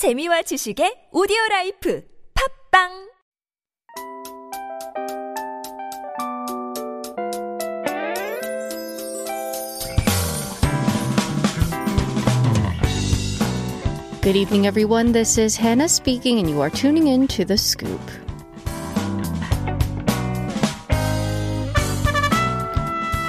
재미와 지식의 오디오 라이프 팟빵 Good evening, everyone. This is Hannah speaking, and you are tuning in to The Scoop.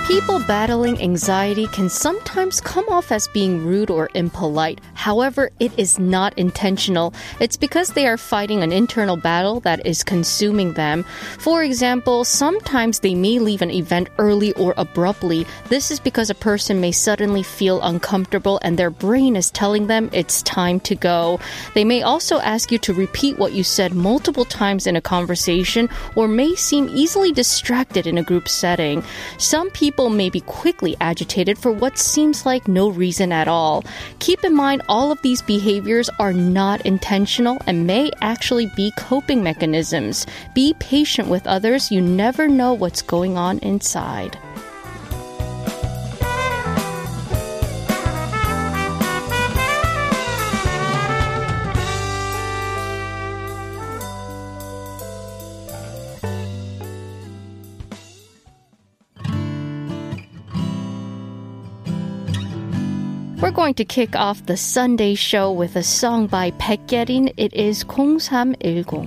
People battling anxiety can sometimes come off as being rude or impolite, However, it is not intentional. It's because they are fighting an internal battle that is consuming them. For example, sometimes they may leave an event early or abruptly. This is because a person may suddenly feel uncomfortable and their brain is telling them it's time to go. They may also ask you to repeat what you said multiple times in a conversation or may seem easily distracted in a group setting. Some people may be quickly agitated for what seems like no reason at all. Keep in mind, all of these behaviors are not intentional and may actually be coping mechanisms. Be patient with others. You never know what's going on inside. Going to kick off the Sunday show with a song by Baekyerin. It is 0310.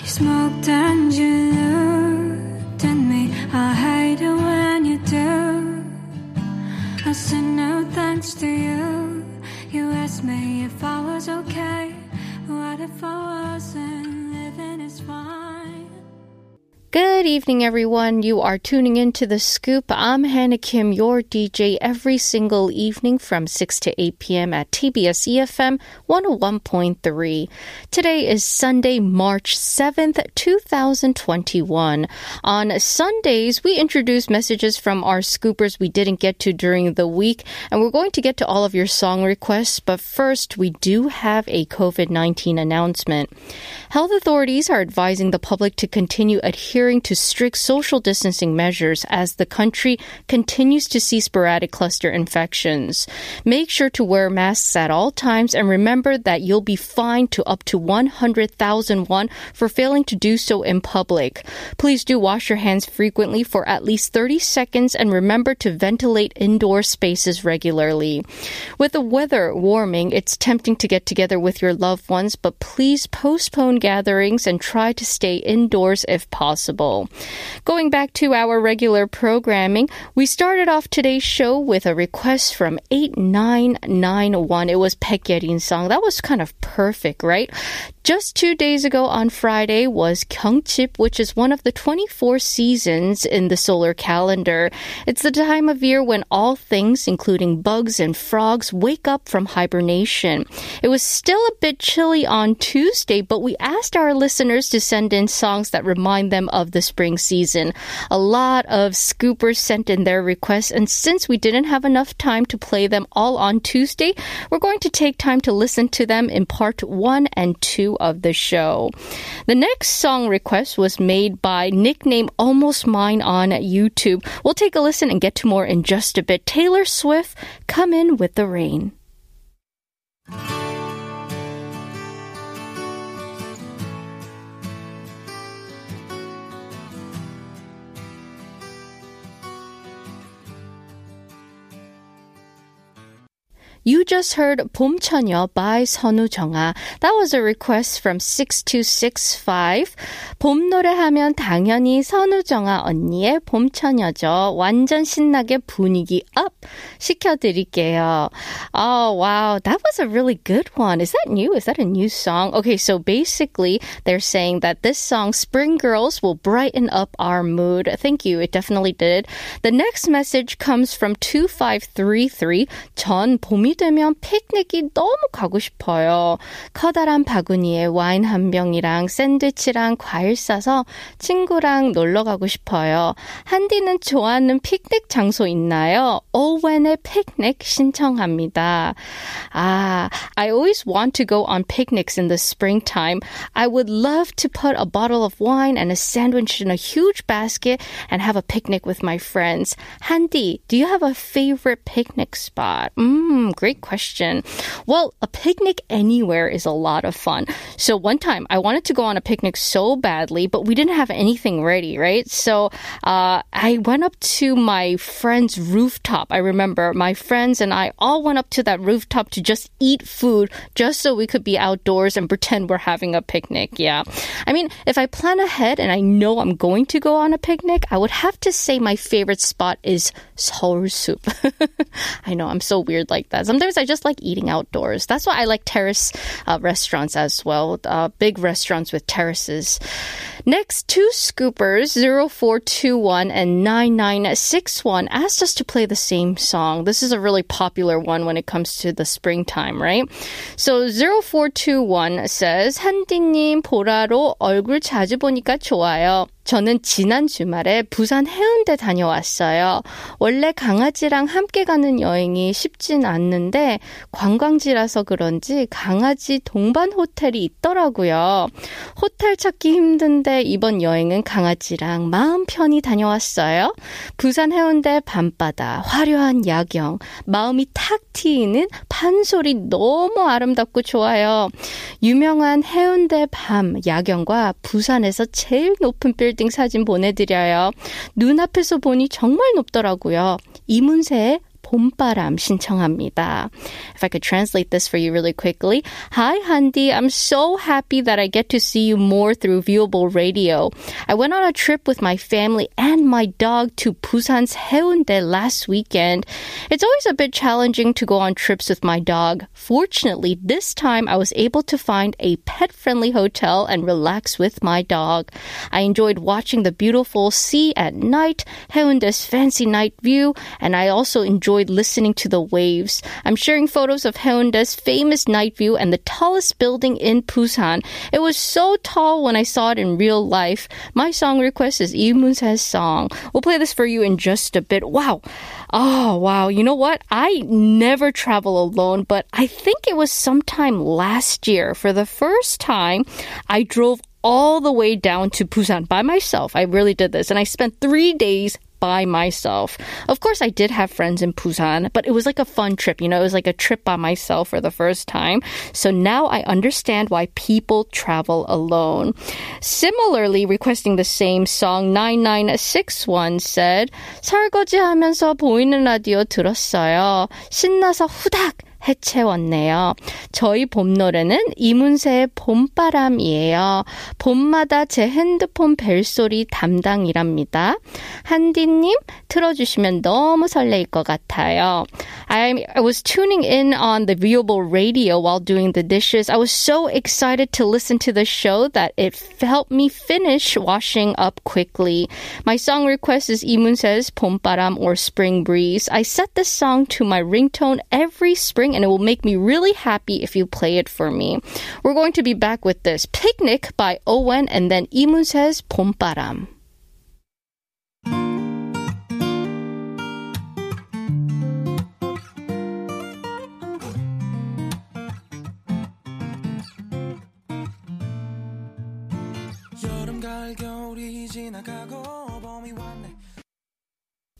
You smoked and you looked at me. I hate it when you do. I said no thanks to you. You asked me if I was okay. What if I wasn't? Good evening, everyone. You are tuning in to The Scoop. I'm Hannah Kim, your DJ, every single evening from 6 to 8 p.m. at TBS EFM 101.3. Today is Sunday, March 7th, 2021. On Sundays, we introduce messages from our scoopers we didn't get to during the week, and we're going to get to all of your song requests. But first, we do have a COVID 19 announcement. Health authorities are advising the public to continue adhering to strict social distancing measures as the country continues to see sporadic cluster infections. Make sure to wear masks at all times and remember that you'll be fined to up to 100,000 won for failing to do so in public. Please do wash your hands frequently for at least 30 seconds and remember to ventilate indoor spaces regularly. With the weather warming, it's tempting to get together with your loved ones, but please postpone gatherings and try to stay indoors if possible. Going back to our regular programming, we started off today's show with a request from 8991. It was Baekyerin song. That was kind of perfect, right? Just two days ago on Friday was Gyeongchip, which is one of the 24 seasons in the solar calendar. It's the time of year when all things, including bugs and frogs, wake up from hibernation. It was still a bit chilly on Tuesday, but we asked our listeners to send in songs that remind them of the spring season. A lot of scoopers sent in their requests, and since we didn't have enough time to play them all on Tuesday, we're going to take time to listen to them in part one and two of the show. The next song request was made by nickname Almost Mine on YouTube. We'll take a listen and get to more in just a bit. Taylor Swift, Come In With the Rain. You just heard 봄처녀 by 선우정아. That was a request from 6265. 봄 노래하면 당연히 선우정아 언니의 봄처녀죠. 완전 신나게 분위기 up 시켜드릴게요. Oh, wow. That was a really good one. Is that new? Is that a new song? Okay, so basically they're saying that this song, Spring Girls, will brighten up our mood. Thank you. It definitely did. The next message comes from 2533. 전 봄이 되면 피크닉이 너무 가고 싶어요. 커다란 바구니에 와인 한 병이랑 샌드위치랑 과일 싸서 친구랑 놀러 가고 싶어요. 한디는 좋아하는 피크닉 장소 있나요? 오웬의 피크닉 신청합니다. Ah, I always want to go on picnics in the springtime. I would love to put a bottle of wine and a sandwich in a huge basket and have a picnic with my friends. Handy, do you have a favorite picnic spot? Mmm, great question. Well, a picnic anywhere is a lot of fun. So one time I wanted to go on a picnic so badly, but we didn't have anything ready, right? So uh, I went up to my friend's rooftop. I remember my friends and I all went up to that rooftop to just eat food just so we could be outdoors and pretend we're having a picnic. Yeah. I mean, if I plan ahead and I know I'm going to go on a picnic, I would have to say my favorite spot is Seoul Soup. I know I'm so weird like that Sometimes I just like eating outdoors. That's why I like terrace uh, restaurants as well. Uh, big restaurants with terraces. Next, two scoopers, 0421 and 9961, asked us to play the same song. This is a really popular one when it comes to the springtime, right? So 0421 says, 한디님 보라로 얼굴 자주 보니까 좋아요. 저는 지난 주말에 부산 해운대 다녀왔어요. 원래 강아지랑 함께 가는 여행이 쉽진 않는데 관광지라서 그런지 강아지 동반 호텔이 있더라고요. 호텔 찾기 힘든데 이번 여행은 강아지랑 마음 편히 다녀왔어요. 부산 해운대 밤바다, 화려한 야경, 마음이 탁 트이는 판소리 너무 아름답고 좋아요. 유명한 해운대 밤 야경과 부산에서 제일 높은 빌딩 사진 보내드려요. 눈앞에서 보니 정말 높더라고요. 이문세의 봄바람 신청합니다. If I could translate this for you really quickly. Hi, Handi, I'm so happy that I get to see you more through viewable radio. I went on a trip with my family and my dog to Busan's Haeundae last weekend. It's always a bit challenging to go on trips with my dog. Fortunately, this time I was able to find a pet friendly hotel and relax with my dog. I enjoyed watching the beautiful sea at night, Haeundae's fancy night view, and I also enjoyed listening to the waves. I'm sharing photos of Haeundae's famous night view and the tallest building in Busan. It was so tall when I saw it in real life. My song request is Lee Moon-sae's song. We'll play this for you in just a bit. Wow. Oh, wow. You know what? I never travel alone, but I think it was sometime last year. For the first time, I drove all the way down to Busan by myself. I really did this. And I spent three days by myself. Of course, I did have friends in Busan, but it was like a fun trip. You know, it was like a trip by myself for the first time. So now I understand why people travel alone. Similarly, requesting the same song, 9961 said, 설거지 하면서 보이는 라디오 들었어요. 신나서 후닥! 해채웠네요. 저희 봄 노래는 이문세의 봄바람이에요. 봄마다 제 핸드폰 벨소리 담당이랍니다. 한디님 틀어주시면 너무 설레일 것 같아요. I, I was tuning in on the viewable radio while doing the dishes. I was so excited to listen to the show that it helped me finish washing up quickly. My song request is 이문세's 봄바람 or Spring Breeze. I set this song to my ringtone every spring and it will make me really happy if you play it for me. We're going to be back with this Picnic by Owen and then Lee Moon-sae's Bombaram.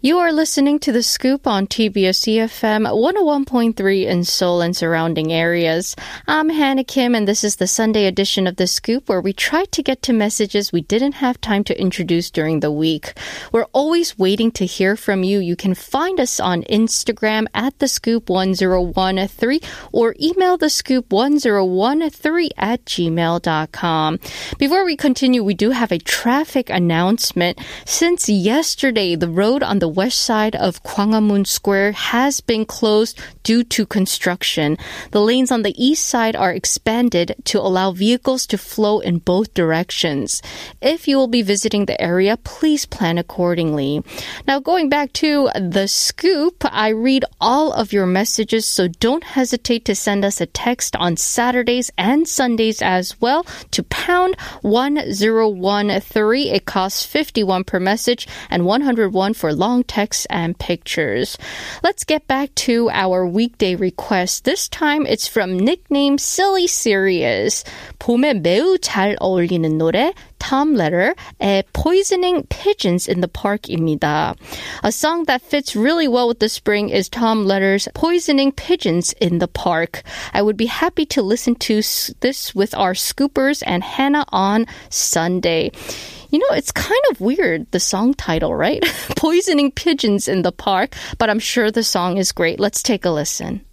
You are listening to The Scoop on TBS EFM 101.3 in Seoul and surrounding areas. I'm Hannah Kim, and this is the Sunday edition of The Scoop where we try to get to messages we didn't have time to introduce during the week. We're always waiting to hear from you. You can find us on Instagram at The Scoop 1013 or email The Scoop 1013 at gmail.com. Before we continue, we do have a traffic announcement. Since yesterday, the road on the west side of Gwanghwamun Square has been closed due to construction. The lanes on the east side are expanded to allow vehicles to flow in both directions. If you will be visiting the area, please plan accordingly. Now, going back to the scoop, I read all of your messages, so don't hesitate to send us a text on Saturdays and Sundays as well to pound 1013. It costs 51 per message and 101 for long long text and pictures. Let's get back to our weekday request. This time it's from nickname Silly Serious. 봄에 매우 잘 어울리는 노래 Tom Lehrer a Poisoning Pigeons in the Park입니다. A song that fits really well with the spring is Tom Lehrer's Poisoning Pigeons in the Park. I would be happy to listen to this with our scoopers and Hannah on Sunday. You know, it's kind of weird, the song title, right? Poisoning Pigeons in the Park, but I'm sure the song is great. Let's take a listen.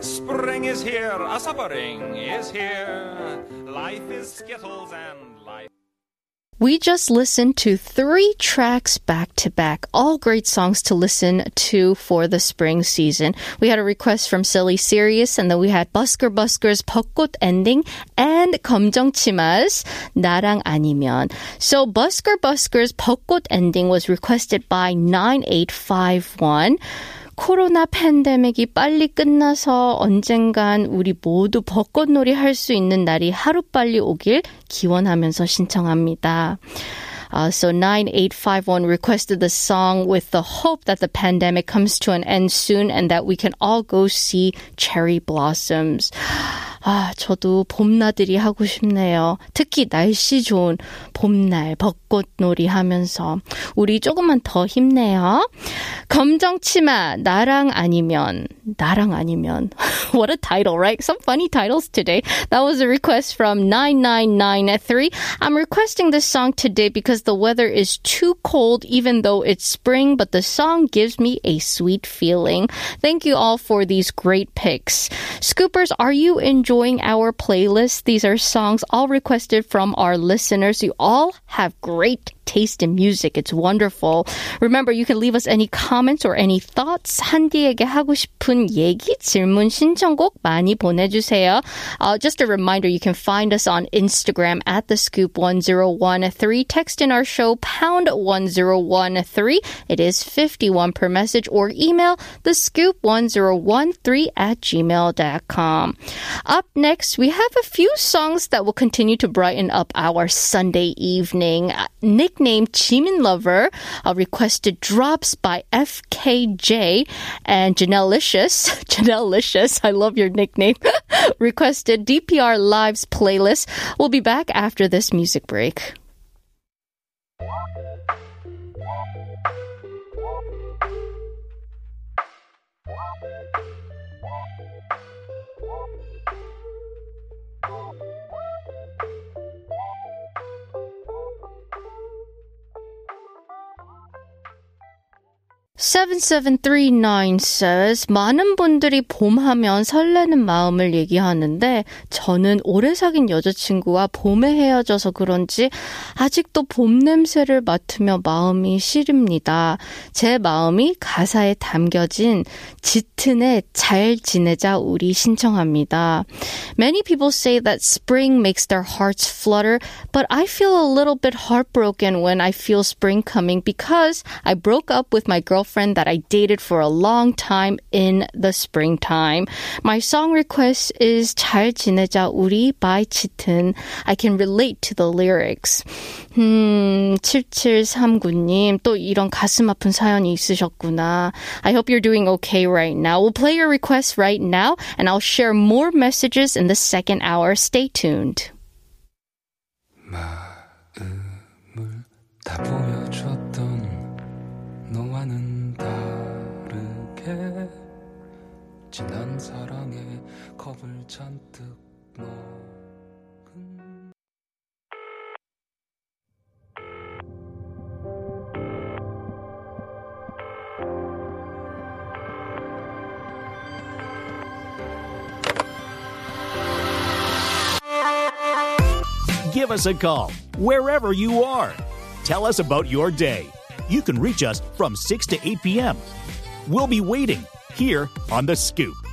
Spring is here, a spring is here. Life is skittles and life. We just listened to three tracks back to back, all great songs to listen to for the spring season. We had a request from Silly Serious, and then we had Busker Busker's 벚꽃 ending and 검정치마's 나랑 아니면. So Busker Busker's 벚꽃 ending was requested by 9851. 코로나 팬데믹이 빨리 끝나서 언젠간 우리 모두 벚꽃놀이 할 수 있는 날이 하루빨리 오길 기원하면서 신청합니다. Uh, so 9851 requested the song with the hope that the pandemic comes to an end soon and that we can all go see cherry blossoms. 아, 저도 봄나들이 하고 싶네요. 특히 날씨 좋은 봄날 벚꽃놀이 하면서 우리 조금만 더 힘내요. 검정치마 나랑 아니면 나랑 아니면 what a title, right? Some funny titles today. That was a request from 9993. I'm requesting this song today because the weather is too cold even though it's spring, but the song gives me a sweet feeling. Thank you all for these great picks. Scoopers, are you enjoying enjoying our playlist. These are songs all requested from our listeners. You all have great taste in music. It's wonderful. Remember, you can leave us any comments or any thoughts. 한디에게 하고 싶은 얘기, 질문, 신청곡 많이 보내주세요. Uh, just a reminder, you can find us on Instagram at the scoop 1013. Text in our show pound 1013. It is 51 per message or email the scoop 1013 at gmail.com. Up next, we have a few songs that will continue to brighten up our Sunday evening. Nick nicknamed Jimin Lover, uh, requested Drops by FKJ and Janelle Licious. Janelle Licious, I love your nickname. requested DPR Live's playlist. We'll be back after this music break. (7739) says 많은 분들이 봄하면 설레는 마음을 얘기하는데 저는 오래 사귄 여자친구와 봄에 헤어져서 그런지 아직도 봄 냄새를 맡으며 마음이 시립니다. 제 마음이 가사에 담겨진 짙은의 잘 지내자 우리 신청합니다. Many people say that spring makes their hearts flutter, but I feel a little bit heartbroken when I feel spring coming because I broke up with my girlfriend girlfriend that I dated for a long time in the springtime. My song request is 잘 지내자 우리 by Zitten. I can relate to the lyrics. Hmm, 음, 7739님, 또 이런 가슴 아픈 사연이 있으셨구나. I hope you're doing okay right now. We'll play your request right now, and I'll share more messages in the second hour. Stay tuned. 마음을 다 보여줬던 난 사랑에 겁을 잔뜩 먹은 Give us a call wherever you are. Tell us about your day. You can reach us from 6 to 8 p.m. We'll be waiting here on The Scoop.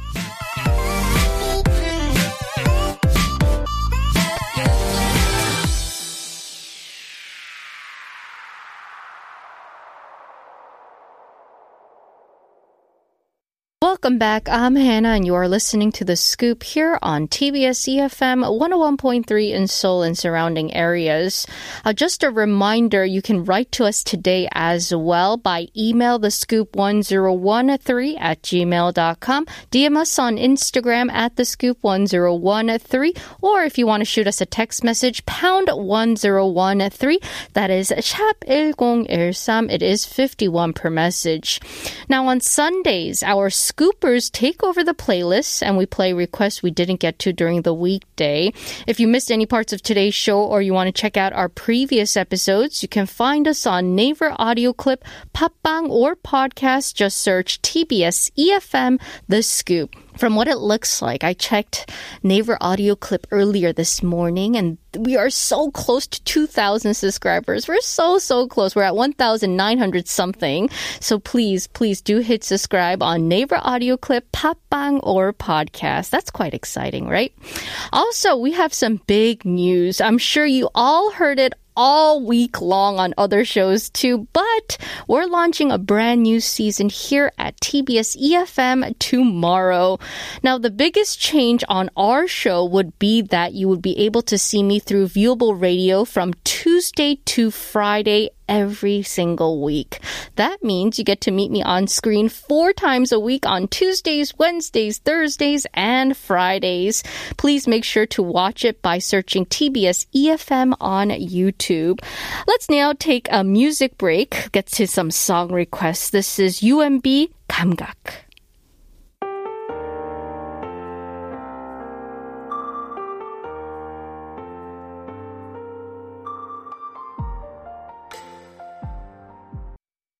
Welcome back. I'm Hannah, and you are listening to The Scoop here on TBS EFM 101.3 in Seoul and surrounding areas. Uh, just a reminder, you can write to us today as well by email, thescoop1013 at gmail.com. DM us on Instagram at thescoop1013, or if you want to shoot us a text message, pound 1013. That is sharp 1013. It is 51 per message. Now on Sundays, our Scoopers take over the playlists and we play requests we didn't get to during the weekday. If you missed any parts of today's show or you want to check out our previous episodes, you can find us on Naver Audio Clip, Podbbang, or podcast. Just search TBS EFM The Scoop. From what it looks like, I checked Naver audio clip earlier this morning and we are so close to 2,000 subscribers. We're so, so close. We're at 1,900 something. So please, please do hit subscribe on Naver audio clip, Podbbang, or podcast. That's quite exciting, right? Also, we have some big news. I'm sure you all heard it all week long on other shows too, but we're launching a brand new season here at TBS EFM tomorrow. Now, the biggest change on our show would be that you would be able to see me through viewable radio from Tuesday to Friday every single week. That means you get to meet me on screen four times a week on Tuesdays, Wednesdays, Thursdays, and Fridays. Please make sure to watch it by searching TBS EFM on YouTube. Let's now take a music break, get to some song requests. This is UMB 감각.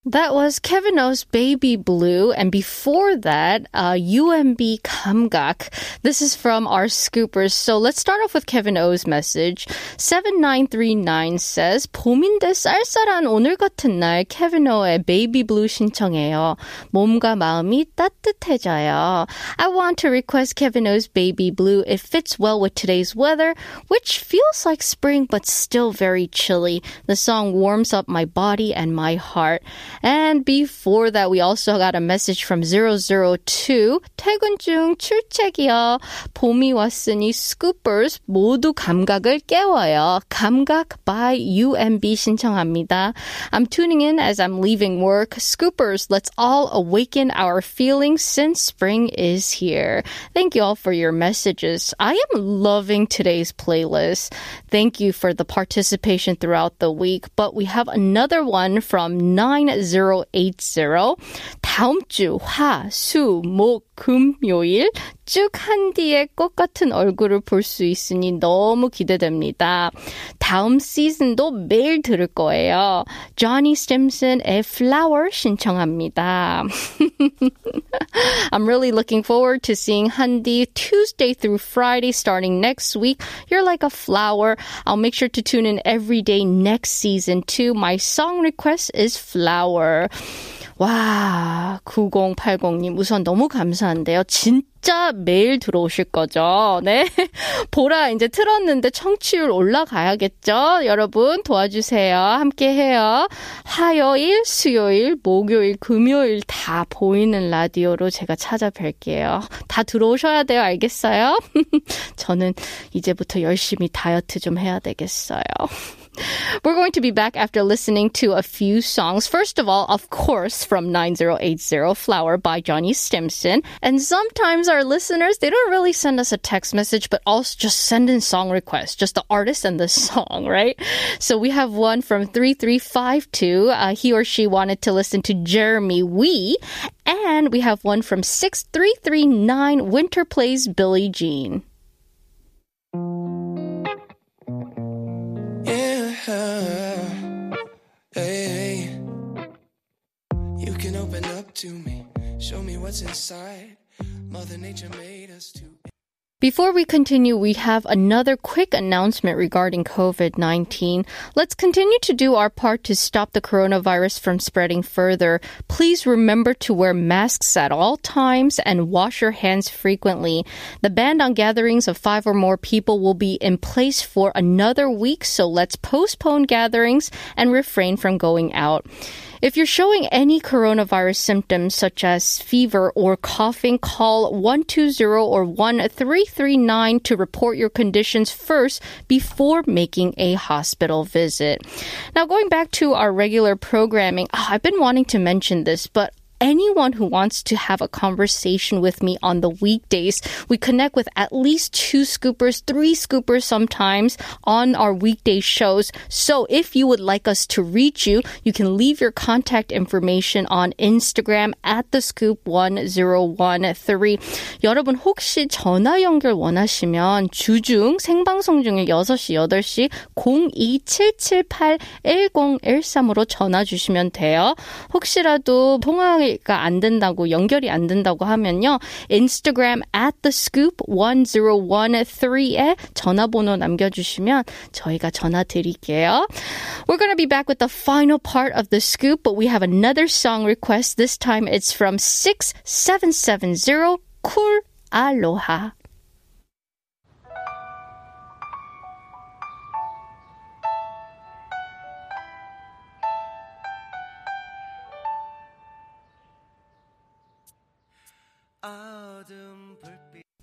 That was Kevin Oh's Baby Blue, and before that, uh, UMB Kamgak. This is from our scoopers. So let's start off with Kevin Oh's message. 7939 says, 봄인데 쌀쌀한 오늘 같은 날 Kevin O의 Baby Blue 신청해요. 몸과 마음이 따뜻해져요. I want to request Kevin Oh's Baby Blue. It fits well with today's weather, which feels like spring but still very chilly. The song warms up my body and my heart. And before that, we also got a message from 002. 퇴근 중 출첵이요. 봄이 왔으니 scoopers 모두 감각을 깨워요. 감각 by UMB 신청합니다. I'm tuning in as I'm leaving work. Scoopers, let's all awaken our feelings since spring is here. Thank you all for your messages. I am loving today's playlist. Thank you for the participation throughout the week. But we have another one from 9080. 다음 주 화, 수, 목, 금, 요일 쭉 한디의 꽃 같은 얼굴을 볼 수 있으니 너무 기대됩니다. 다음 시즌도 매일 들을 거예요. Johnny Stimson의 Flower 신청합니다. I'm really looking forward to seeing Handy Tuesday through Friday starting next week. You're like a flower. I'll make sure to tune in every day next season too. My song request is Flower. 와, 9080님, 우선 너무 감사한데요. 진짜 매일 들어오실 거죠? 네. 보라 이제 틀었는데 청취율 올라가야겠죠? 여러분 도와주세요. 함께 해요. 화요일, 수요일, 목요일, 금요일 다 보이는 라디오로 제가 찾아뵐게요. 다 들어오셔야 돼요. 알겠어요? 저는 이제부터 열심히 다이어트 좀 해야 되겠어요. We're going to be back after listening to a few songs. First of all, of course, from 9080 Flower by Johnny Stimson. And sometimes our listeners, they don't really send us a text message, but also just send in song requests, just the artist and the song, right? So we have one from 3352. Uh, he or she wanted to listen to Jeremy Wee. And we have one from 6339 Winter Plays Billie Jean. Hey, you can open up to me, show me what's inside. Mother Nature made us to. Before we continue, we have another quick announcement regarding COVID 19. Let's continue to do our part to stop the coronavirus from spreading further. Please remember to wear masks at all times and wash your hands frequently. The ban on gatherings of five or more people will be in place for another week, so let's postpone gatherings and refrain from going out. If you're showing any coronavirus symptoms such as fever or coughing, call 120 or 1339 to report your conditions first before making a hospital visit. Now, going back to our regular programming, ah, I've been wanting to mention this, but anyone who wants to have a conversation with me on the weekdays, we connect with at least two scoopers, three scoopers sometimes on our weekday shows. So if you would like us to reach you, you can leave your contact information on Instagram at the scoop 1013. 여러분 혹시 전화 연결 원하시면 주중 생방송 중에 6시, 8시 02778-1013으로 전화 주시면 돼요. 혹시라도 통화 가 안 된다고 연결이 안 된다고 하면요. Instagram at the scoop 1013에 전화번호 남겨주시면 저희가 전화 드릴게요. We're going to be back with the final part of the scoop, but we have another song request. This time it's from 6770 Cool Aloha.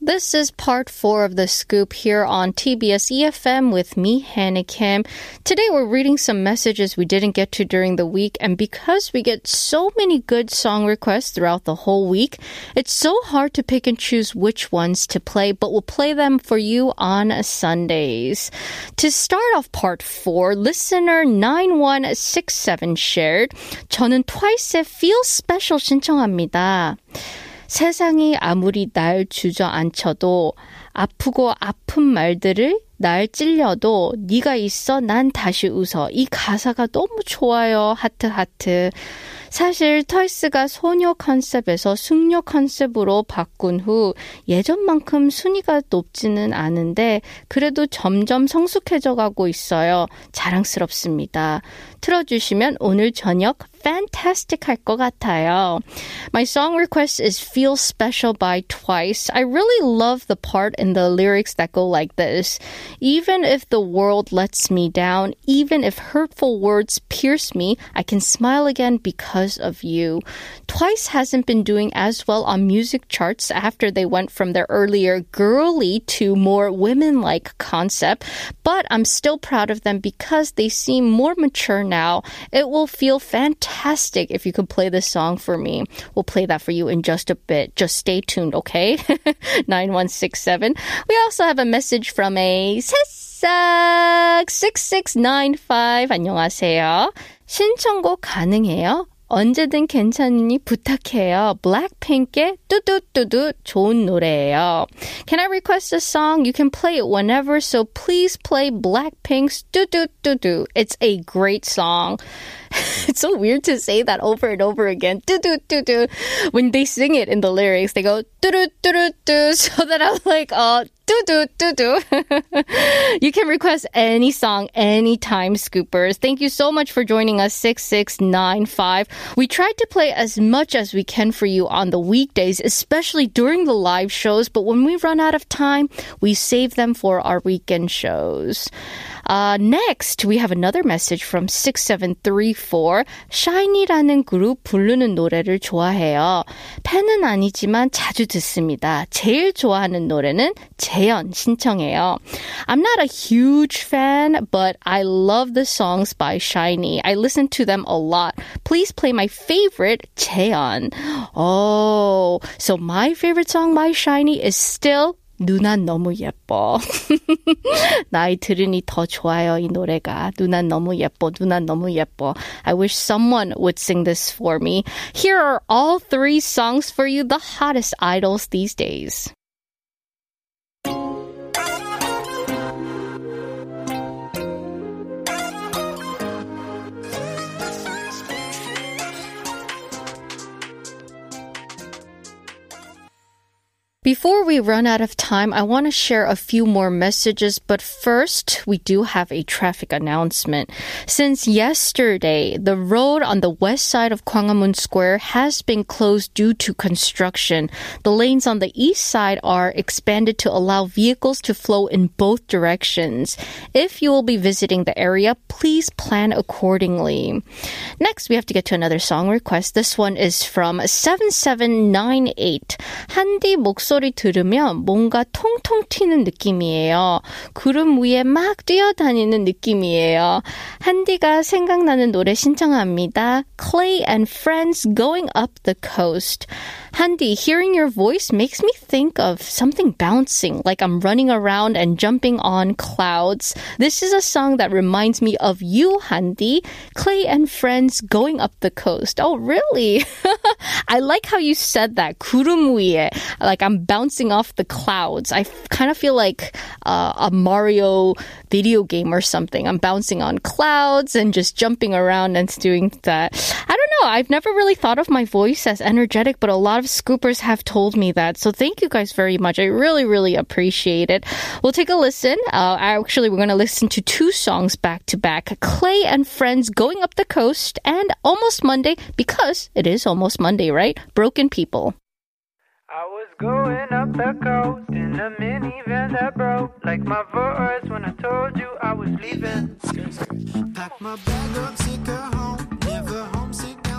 This is part four of the scoop here on TBS EFM with me, Hannah Kim. Today we're reading some messages we didn't get to during the week, and because we get so many good song requests throughout the whole week, it's so hard to pick and choose which ones to play, but we'll play them for you on Sundays. To start off part four, listener 9167 shared, 저는 Twice의 Feel Special 신청합니다. 세상이 아무리 날 주저앉혀도 아프고 아픈 말들을 날 찔려도 네가 있어 난 다시 웃어. 이 가사가 너무 좋아요. 하트 하트 사실 털스가 소녀 컨셉에서 숙녀 컨셉으로 바꾼 후 예전만큼 순위가 높지는 않은데 그래도 점점 성숙해져 가고 있어요. 자랑스럽습니다. 틀어주시면 오늘 저녁 fantastic 할 것 같아요. My song request is Feel Special by Twice. I really love the part in the lyrics that go like this. Even if the world lets me down, even if hurtful words pierce me, I can smile again because of you. Twice hasn't been doing as well on music charts after they went from their earlier girly to more women-like concept, but I'm still proud of them because they seem more mature now. It will feel fantastic fantastic if you could play this song for me. We'll play that for you in just a bit. Just stay tuned, okay? 9167. We also have a message from a 새싹 6695. 안녕하세요. 신청곡 가능해요? 언제든 괜찮으니 부탁해요. 블랙핑크의 뚜두뚜두 좋은 노래예요. Can I request a song? You can play it whenever, so please play Blackpink's 뚜두뚜두. It's a great song. it's so weird to say that over and over again. Do do do do. When they sing it in the lyrics, they go do do do do do. So that I'm like, oh, do do do do. you can request any song anytime, Scoopers. Thank you so much for joining us. Six six nine five. We tried to play as much as we can for you on the weekdays, especially during the live shows. But when we run out of time, we save them for our weekend shows. Uh, next, we have another message from 6734. SHINee라는 그룹 부르는 노래를 좋아해요. 팬은 아니지만 자주 듣습니다. 제일 좋아하는 노래는 재현 신청해요. I'm not a huge fan, but I love the songs by SHINee. I listen to them a lot. Please play my favorite, 재현. Oh, so my favorite song by SHINee is still 누나 너무 예뻐. 나이 들으니 더 좋아요, 이 노래가. 누나 너무 예뻐, 누나 너무 예뻐. I wish someone would sing this for me. Here are all three songs for you, the hottest idols these days. Before we run out of time, I want to share a few more messages, but first, we do have a traffic announcement. Since yesterday, the road on the west side of Gwanghwamun Square has been closed due to construction. The lanes on the east side are expanded to allow vehicles to flow in both directions. If you will be visiting the area, please plan accordingly. Next, we have to get to another song request. This one is from 7798 Handi 목소리 들으면 뭔가 통통 튀는 느낌이에요. 구름 위에 막 뛰어다니는 느낌이에요. 한디가 생각나는 노래 신청합니다. Clay and Friends Going Up the Coast. Handy, hearing your voice makes me think of something bouncing, like I'm running around and jumping on clouds. This is a song that reminds me of you, Handy, Clay and Friends going up the coast. Oh, really? I like how you said that. 구름 위에, like I'm bouncing off the clouds. I kind of feel like uh, a Mario video game or something. I'm bouncing on clouds and just jumping around and doing that. I don't know. I've never really thought of my voice as energetic, but a lot of scoopers have told me that. So thank you guys very much. I really, really appreciate it. We'll take a listen. Uh, actually, we're going to listen to two songs back to back Clay and Friends Going Up the Coast and Almost Monday because it is almost Monday, right? Broken People. I was going up the coast in a minivan that broke like my voice when I told you I was leaving. Pack my bag up, sick of home, never homesick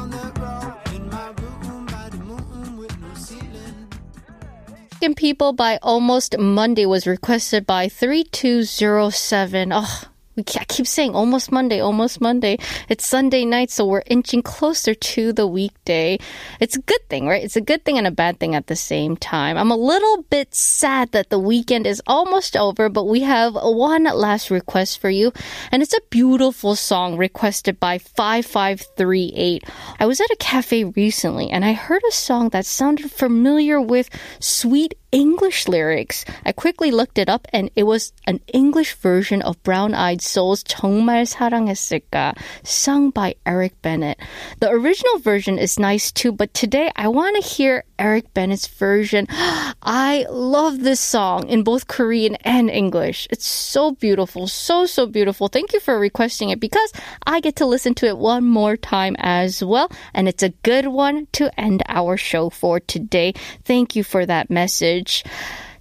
Broken People by Almost Monday was requested by 3207. Oh, we I keep saying almost Monday, almost Monday. It's Sunday night, so we're inching closer to the weekday. It's a good thing, right? It's a good thing and a bad thing at the same time. I'm a little bit sad that the weekend is almost over, but we have one last request for you, and it's a beautiful song requested by 5538. I was at a cafe recently and I heard a song that sounded familiar with sweet English lyrics. I quickly looked it up and it was an English version of Brown Eyed Soul's 정말 사랑했을까, sung by Eric Bennett. The original version is nice too, but today I want to hear Eric Bennett's version. I love this song in both Korean and English. It's so beautiful, so, so beautiful. Thank you for requesting it because I get to listen to it one more time as well. And it's a good one to end our show for today. Thank you for that message.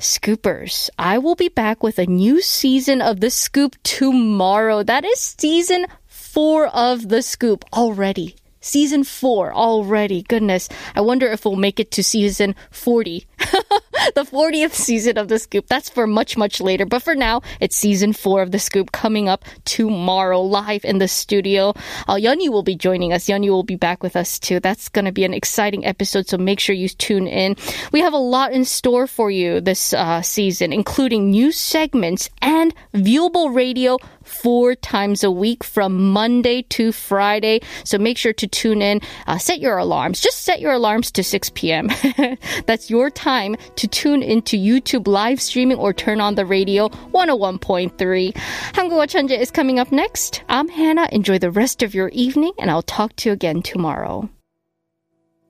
Scoopers, I will be back with a new season of The Scoop tomorrow. That is season four of The Scoop already. Season four already. Goodness. I wonder if we'll make it to season 40. the 40th season of The Scoop. That's for much, much later. But for now, it's season four of The Scoop coming up tomorrow live in the studio. Uh, will be joining us. Yeonyu will be back with us too. That's going to be an exciting episode. So make sure you tune in. We have a lot in store for you this uh, season, including new segments and viewable radio four times a week from Monday to Friday. So make sure to tune in. Uh, set your alarms. Just set your alarms to 6 p.m. That's your time to tune into YouTube live streaming or turn on the radio 101.3. 한국어 천재 is coming up next. I'm Hannah. Enjoy the rest of your evening and I'll talk to you again tomorrow.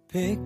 Pick